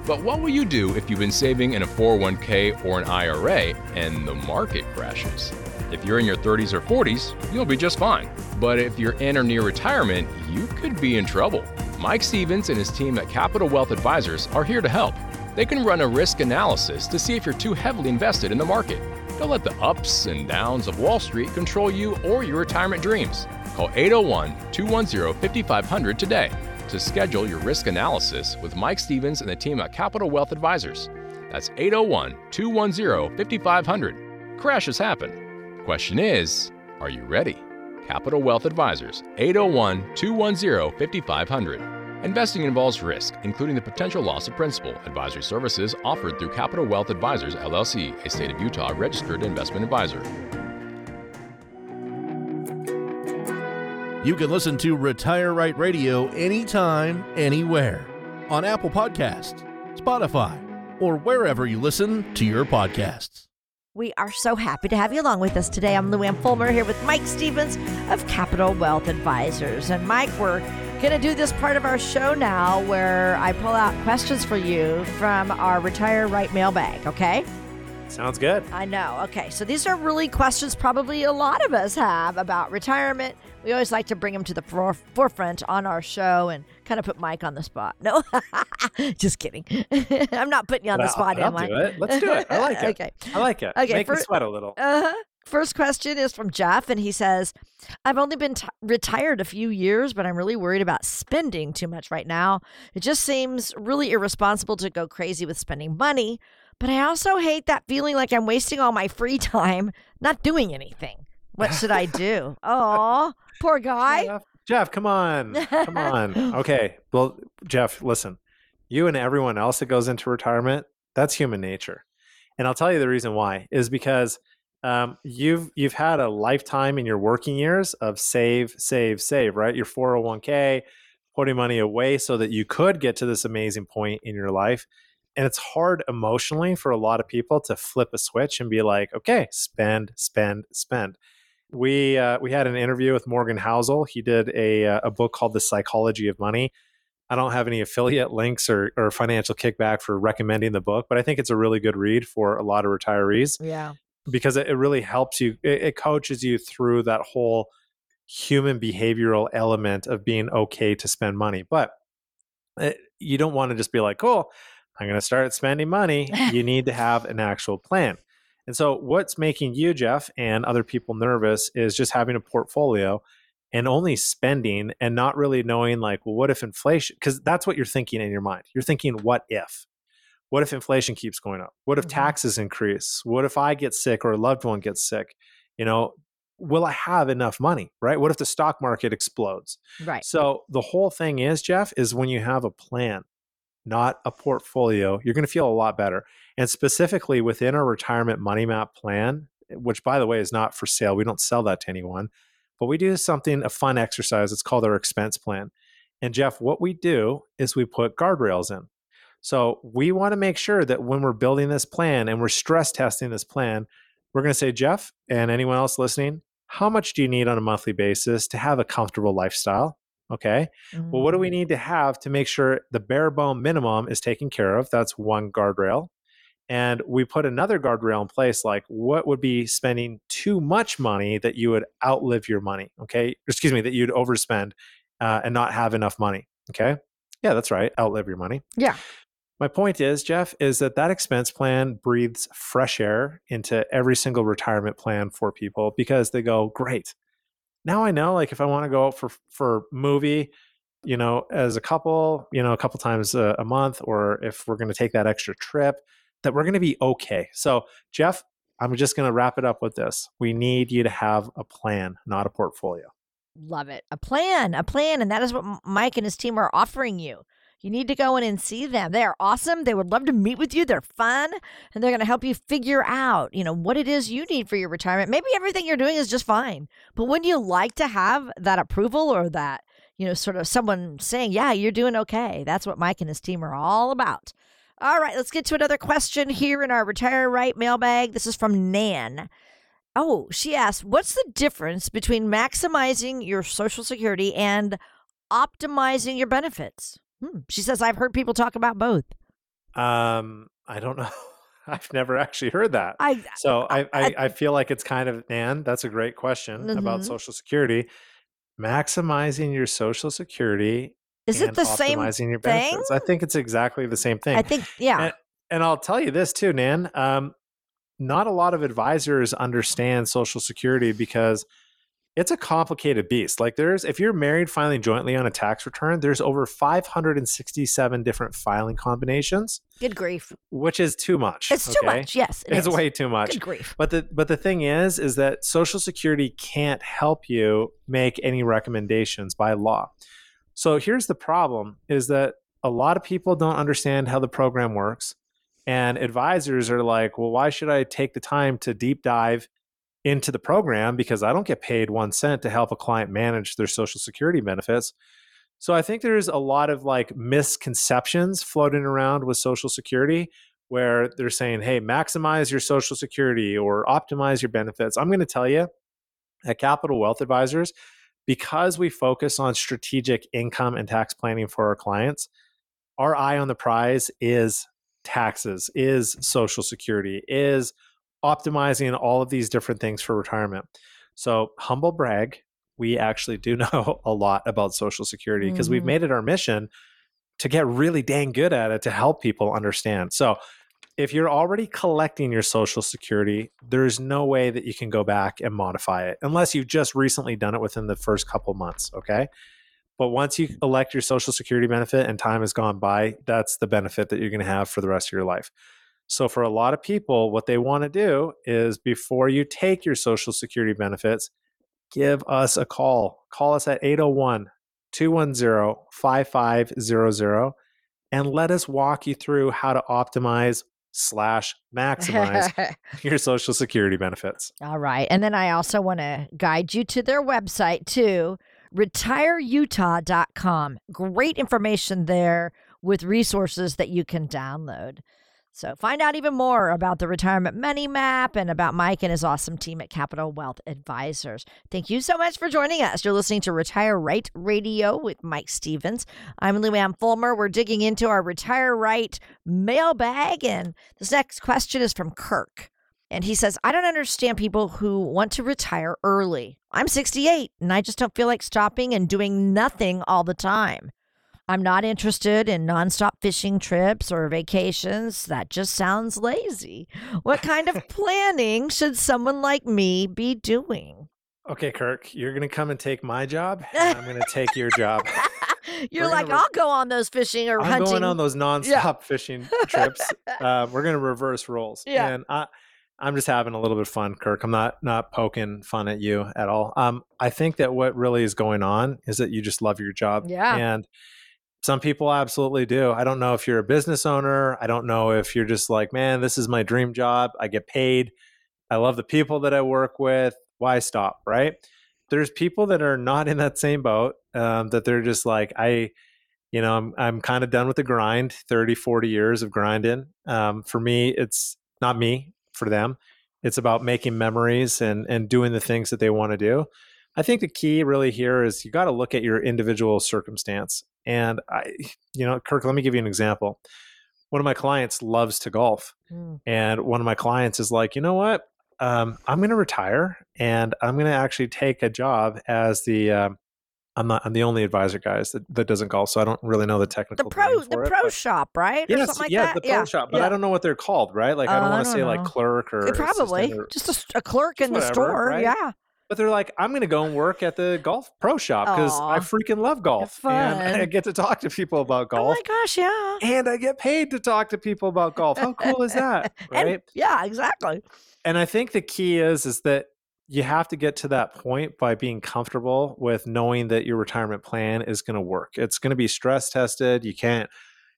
But what will you do if you've been saving in a 401k or an IRA and the market crashes? If you're in your 30s or 40s, you'll be just fine. But if you're in or near retirement, you could be in trouble. Mike Stevens and his team at Capital Wealth Advisors are here to help. They can run a risk analysis to see if you're too heavily invested in the market. Don't let the ups and downs of Wall Street control you or your retirement dreams. Call 801 210 5500 today to schedule your risk analysis with Mike Stevens and the team at Capital Wealth Advisors. That's 801 210 5500. Crashes happen. Question is, are you ready? Capital Wealth Advisors, 801 210 5500. Investing involves risk, including the potential loss of principal. Advisory services offered through Capital Wealth Advisors, LLC, a state of Utah registered investment advisor. You can listen to Retire Right Radio anytime, anywhere on Apple Podcasts, Spotify, or wherever you listen to your podcasts. We are so happy to have you along with us today. I'm Luann Fulmer here with Mike Stevens of Capital Wealth Advisors. And Mike, we're going to do this part of our show now where I pull out questions for you from our Retire Right mailbag, okay? Sounds good. I know. Okay. So these are really questions probably a lot of us have about retirement. We always like to bring them to the fore- forefront on our show and kind of put Mike on the spot. No, (laughs) just kidding. (laughs) I'm not putting you on the spot, I'll am I? do it. Let's do it. I like it. okay. I like it. Okay, Make for- me sweat a little. Uh-huh. First question is from Jeff, and he says, I've only been t- retired a few years, but I'm really worried about spending too much right now. It just seems really irresponsible to go crazy with spending money, but I also hate that feeling like I'm wasting all my free (laughs) time not doing anything. What should I do? Oh, poor guy. Jeff, Jeff, come on. Come on. (laughs) Okay. Well, Jeff, listen. You and everyone else that goes into retirement, that's human nature. And I'll tell you the reason why is because um, you've you've had a lifetime in your working years of save, save, save, right? Your 401k, putting money away so that you could get to this amazing point in your life. And it's hard emotionally for a lot of people to flip a switch and be like, okay, spend, spend, spend we uh, we had an interview with Morgan Housel. He did a uh, a book called The Psychology of Money. I don't have any affiliate links or, or financial kickback for recommending the book, but I think it's a really good read for a lot of retirees Yeah. because it, it really helps you. It, it coaches you through that whole human behavioral element of being okay to spend money. But it, you don't want to just be like, "Cool, I'm going to start spending money." (laughs) you need to have an actual plan. And so, what's making you, Jeff, and other people nervous is just having a portfolio and only spending and not really knowing, like, well, what if inflation? Because that's what you're thinking in your mind. You're thinking, what if? What if inflation keeps going up? What if Mhm. taxes increase? What if I get sick or a loved one gets sick? You know, will I have enough money? Right? What if the stock market explodes? Right. So the whole thing is, Jeff, is when you have a plan, not a portfolio, you're going to feel a lot better. And specifically within our retirement money map plan eh, which by the way is not for sale. We don't sell that to anyone, but we do something, a fun exercise. It's called our expense plan. And Jeff, what we do is we put guardrails in. So we want to make sure that when we're building this plan and we're stress testing this plan, we're going to say, Jeff, and anyone else listening, how much do you need on a monthly basis to have a comfortable lifestyle? Okay. Mm-hmm. Well, what do we mm. need to have to make sure the bare bone minimum is taken care of? That's one guardrail. And we put another guardrail in place like what would be spending too much money that you would outlive your money? Okay. Excuse me, that you'd overspend uh, and not have enough money. Okay. Yeah, that's right. Outlive your money. Yeah. My point is, Jeff, is that that expense plan breathes fresh air into every single retirement plan for people because they go, great. Now I know, like, if I want to go out for for movie, you know, as a couple, you know, a couple times a, a month, or if we're going to take that extra trip, that we're going to be okay. So, Jeff, I'm just going to wrap it up with this. We need you to have a plan, not a portfolio. Love it. A plan, a plan. And that is what Mike and his team are offering you. You need to go in and see them. They are awesome. They would love to meet with you. They're fun and they're going to help you figure out, you know, what it is you need for your retirement. Maybe everything you're doing is just fine. But wouldn't you like to have that approval or that, you know, sort of someone saying, "Yeah, you're doing okay." That's what Mike and his team are all about. All right, let's get to another question here in our retire right mailbag. This is from Nan. Oh, she asked, "What's the difference between maximizing your social security and optimizing your benefits?" Hmm. She says, I've heard people talk about both. Um, I don't know. (laughs) I've never actually heard that. I, so I, I, I, feel like it's kind of, Nan, that's a great question mm-hmm. about Social Security. Maximizing your Social Security is it the same your benefits. Thing? I think it's exactly the same thing. I think, yeah. And, and I'll tell you this too, Nan. Um, not a lot of advisors understand Social Security because – it's a complicated beast. Like there's if you're married filing jointly on a tax return, there's over 567 different filing combinations. Good grief. Which is too much. It's okay? too much. Yes. It it's is. way too much. Good grief. But the but the thing is is that Social Security can't help you make any recommendations by law. So here's the problem is that a lot of people don't understand how the program works and advisors are like, "Well, why should I take the time to deep dive into the program because I don't get paid one cent to help a client manage their social security benefits. So I think there's a lot of like misconceptions floating around with social security where they're saying, hey, maximize your social security or optimize your benefits. I'm going to tell you at Capital Wealth Advisors, because we focus on strategic income and tax planning for our clients, our eye on the prize is taxes, is social security, is optimizing all of these different things for retirement. So, humble brag, we actually do (laughs) know a lot about Social Security because mm-hmm. we've made it our mission to get really dang good at it to help people understand. So, if you're already collecting your Social Security, there's no way that you can go back and modify it unless you've just recently done it within the first couple months. Okay. But once you elect your Social Security benefit and time has gone by, that's the benefit that you're going to have for the rest of your life. So, for a lot of people, what they want to do is before you take your Social Security benefits, give us a call. Call us at 801 210 5500 and let us walk you through how to optimize slash maximize (laughs) your social security benefits. All right. And then I also want to guide you to their website too, retireutah.com. Great information there with resources that you can download. So find out even more about the Retirement Money Map and about Mike and his awesome team at Capital Wealth Advisors. Thank you so much for joining us. You're listening to Retire Right Radio with Mike Stevens. I'm Luann Fulmer. We're digging into our Retire Right mailbag, and this next question is from Kirk. And he says, I don't understand people who want to retire early. I'm 68 and I just don't feel like stopping and doing nothing all the time. I'm not interested in nonstop fishing trips or vacations. That just sounds lazy. What kind of (laughs) planning should someone like me be doing? Okay, Kirk, you're going to come and take my job, (laughs) and I'm going to take your job. (laughs) You're like, re- I'll go on those fishing or I'm hunting. going on those nonstop yeah. fishing trips. Uh, we're going to reverse roles. Yeah. And I, I'm just having a little bit of fun, Kirk. I'm not not poking fun at you at all. Um, I think that what really is going on is that you just love your job. Yeah. And some people absolutely do. I don't know if you're a business owner. I don't know if you're just like, man, this is my dream job. I get paid I love the people that I work with. Why stop? Right? There's people that are not in that same boat. Um, that they're just like I, you know, I'm I'm kind of done with the grind. 30, 40 years of grinding. Um, for me, it's not me. For them, it's about making memories and and doing the things that they want to do. I think the key really here is you got to look at your individual circumstance. And I, (sighs) you know, Kirk, let me give you an example. One of my clients loves to golf, mm. and one of my clients is like, you know what? Um, I'm going to retire, and I'm going to actually take a job as the. Um, I'm not. I'm the only advisor, guys, that, that doesn't golf, so I don't really know the technical. The pro, the it, pro shop, right? Yes, like yeah, that? the pro yeah. shop, but yeah. I don't know what they're called, right? Like uh, I don't want to say know. like clerk or probably or, just a, a clerk in whatever, the store, right? yeah but they're like, I'm going to go and work at the golf pro shop because I freaking love golf. And (laughs) I get to talk to people about golf. Oh my gosh, yeah. And I get paid to talk to people about golf. How cool is (laughs) that? Right? And, yeah, exactly. And I think the key is is that you have to get to that point by being comfortable with knowing that your retirement plan is going to work. It's going to be stress tested. You can't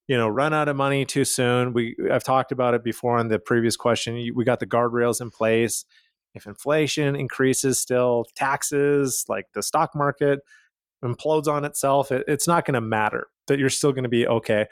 you know run out of money too soon we i've talked about it before in the previous question we got the guardrails in place if inflation increases still, taxes, like the stock market implodes on itself, it, it's not going to matter. That you're still going to be okay.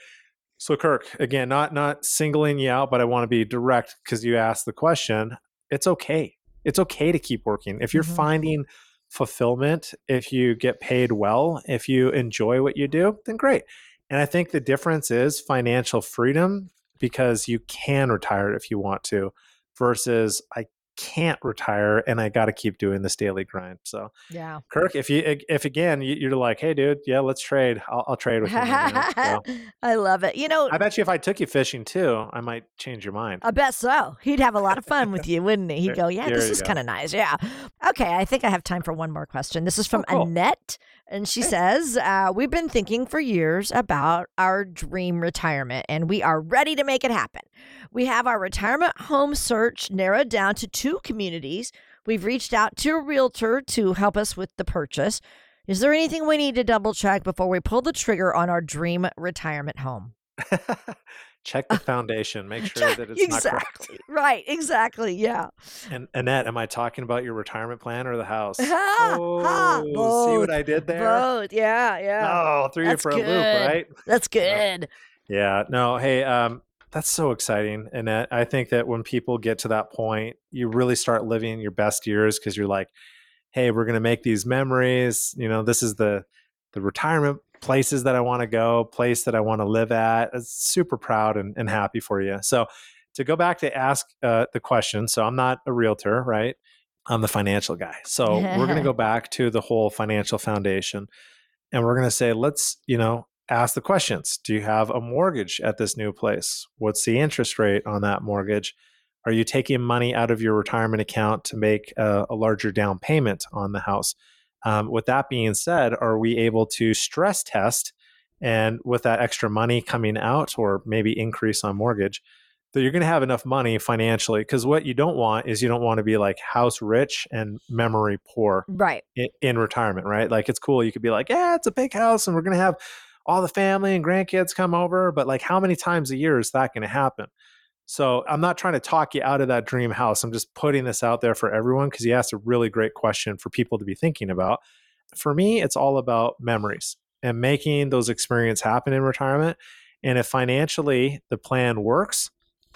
So Kirk, again, not not singling you out, but I want to be direct because you asked the question. It's okay. It's okay to keep working. If you're mm-hmm. finding fulfillment, if you get paid well, if you enjoy what you do, then great. And I think the difference is financial freedom because you can retire if you want to versus I can't retire and I got to keep doing this daily grind. So, yeah, Kirk, if you if again you're like, hey, dude, yeah, let's trade. I'll, I'll trade with you. (laughs) so, I love it. You know, I bet you if I took you fishing too, I might change your mind. I bet so. He'd have a lot of fun with (laughs) you, wouldn't he? He'd go, yeah, this is kind of nice. Yeah. Okay, I think I have time for one more question. This is from oh, cool. Annette. And she says, uh, We've been thinking for years about our dream retirement, and we are ready to make it happen. We have our retirement home search narrowed down to two communities. We've reached out to a realtor to help us with the purchase. Is there anything we need to double check before we pull the trigger on our dream retirement home? (laughs) check the foundation. Make (laughs) sure that it's exactly. not right. Exactly. Yeah. And annette am i talking about your retirement plan or the (laughs) house? Oh both, see what i did there? Both. Yeah yeah. Oh threw you for good. a loop right? That's good. Yeah. No hey um that's so exciting and i think that when people get to that point you really start living your best years because you're like hey we're going to make these memories you know this is the the retirement places that I want to go, place that I want to live at. I'm super proud and, and, happy for you. So, to go back to ask uh, the question, so I'm not a realtor, right? I'm the financial guy. So, we're going (laughs) to go back to the whole financial foundation and we're going to say, let's, you know, ask the questions. Do you have a mortgage at this new place? What's the interest rate on that mortgage? Are you taking money out of your retirement account to make a, a larger down payment on the house? Um, with that being said, are we able to stress test and with that extra money coming out or maybe increase on mortgage, that you're going to have enough money financially? Because what you don't want is you don't want to be like house rich and memory poor right in, in retirement, right? Like it's cool. You could be like, yeah, it's a big house and we're going to have all the family and grandkids come over. But like, how many times a year is that going to happen? So I'm not trying to talk you out of that dream house. I'm just putting this out there for everyone because you asked a really great question for people to be thinking about. For me, it's all about memories and making those experiences happen in retirement. And if financially the plan works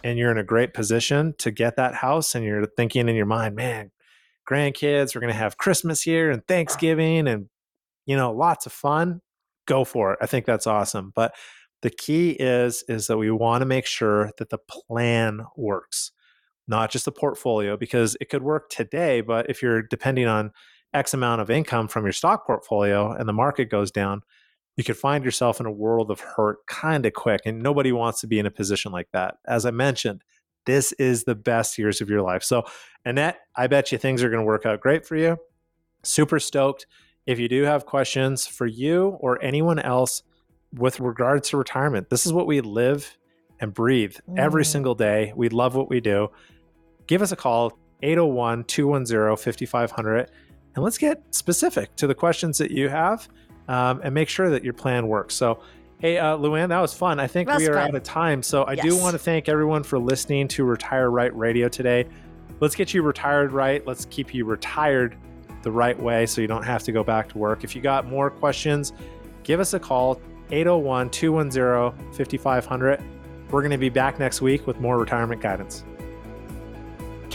and you're in a great position to get that house and you're thinking in your mind, man, grandkids, we're going to have Christmas here and Thanksgiving and, you know, lots of fun, go for it. I think that's awesome. But the key is is that we want to make sure that the plan works, not just the portfolio, because it could work today, but if you're depending on X amount of income from your stock portfolio and the market goes down, you could find yourself in a world of hurt kind of quick. And nobody wants to be in a position like that. As I mentioned, this is the best years of your life. So, Annette, I bet you things are going to work out great for you. Super stoked. If you do have questions for you or anyone else, with regards to retirement, this is what we live and breathe mm. every single day. We love what we do. Give us a call, 801 210 5500, and let's get specific to the questions that you have um, and make sure that your plan works. So, hey, uh, Luann, that was fun. I think we are fun. out of time. So, I yes. do want to thank everyone for listening to Retire Right Radio today. let's get you retired right. Let's keep you retired the right way so you don't have to go back to work. If you got more questions, give us a call 801 210 5500. We're going to be back next week with more retirement guidance.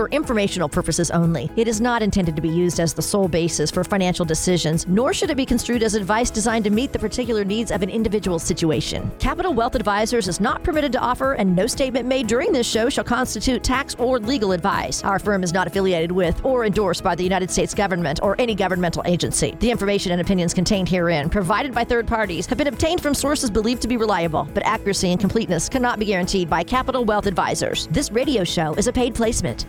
for informational purposes only. It is not intended to be used as the sole basis for financial decisions, nor should it be construed as advice designed to meet the particular needs of an individual situation. Capital Wealth Advisors is not permitted to offer, and no statement made during this show shall constitute tax or legal advice. Our firm is not affiliated with or endorsed by the United States government or any governmental agency. The information and opinions contained herein, provided by third parties, have been obtained from sources believed to be reliable, but accuracy and completeness cannot be guaranteed by Capital Wealth Advisors. This radio show is a paid placement.